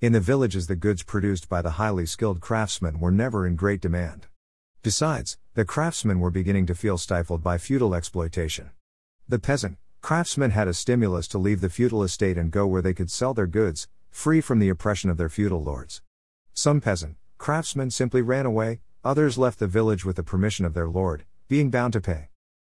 In the villages, the goods produced by the highly skilled craftsmen were never in great demand. Besides, the craftsmen were beginning to feel stifled by feudal exploitation. The peasant, craftsmen had a stimulus to leave the feudal estate and go where they could sell their goods, free from the oppression of their feudal lords. Some peasant, craftsmen simply ran away, others left the village with the permission of their lord, being bound to pay.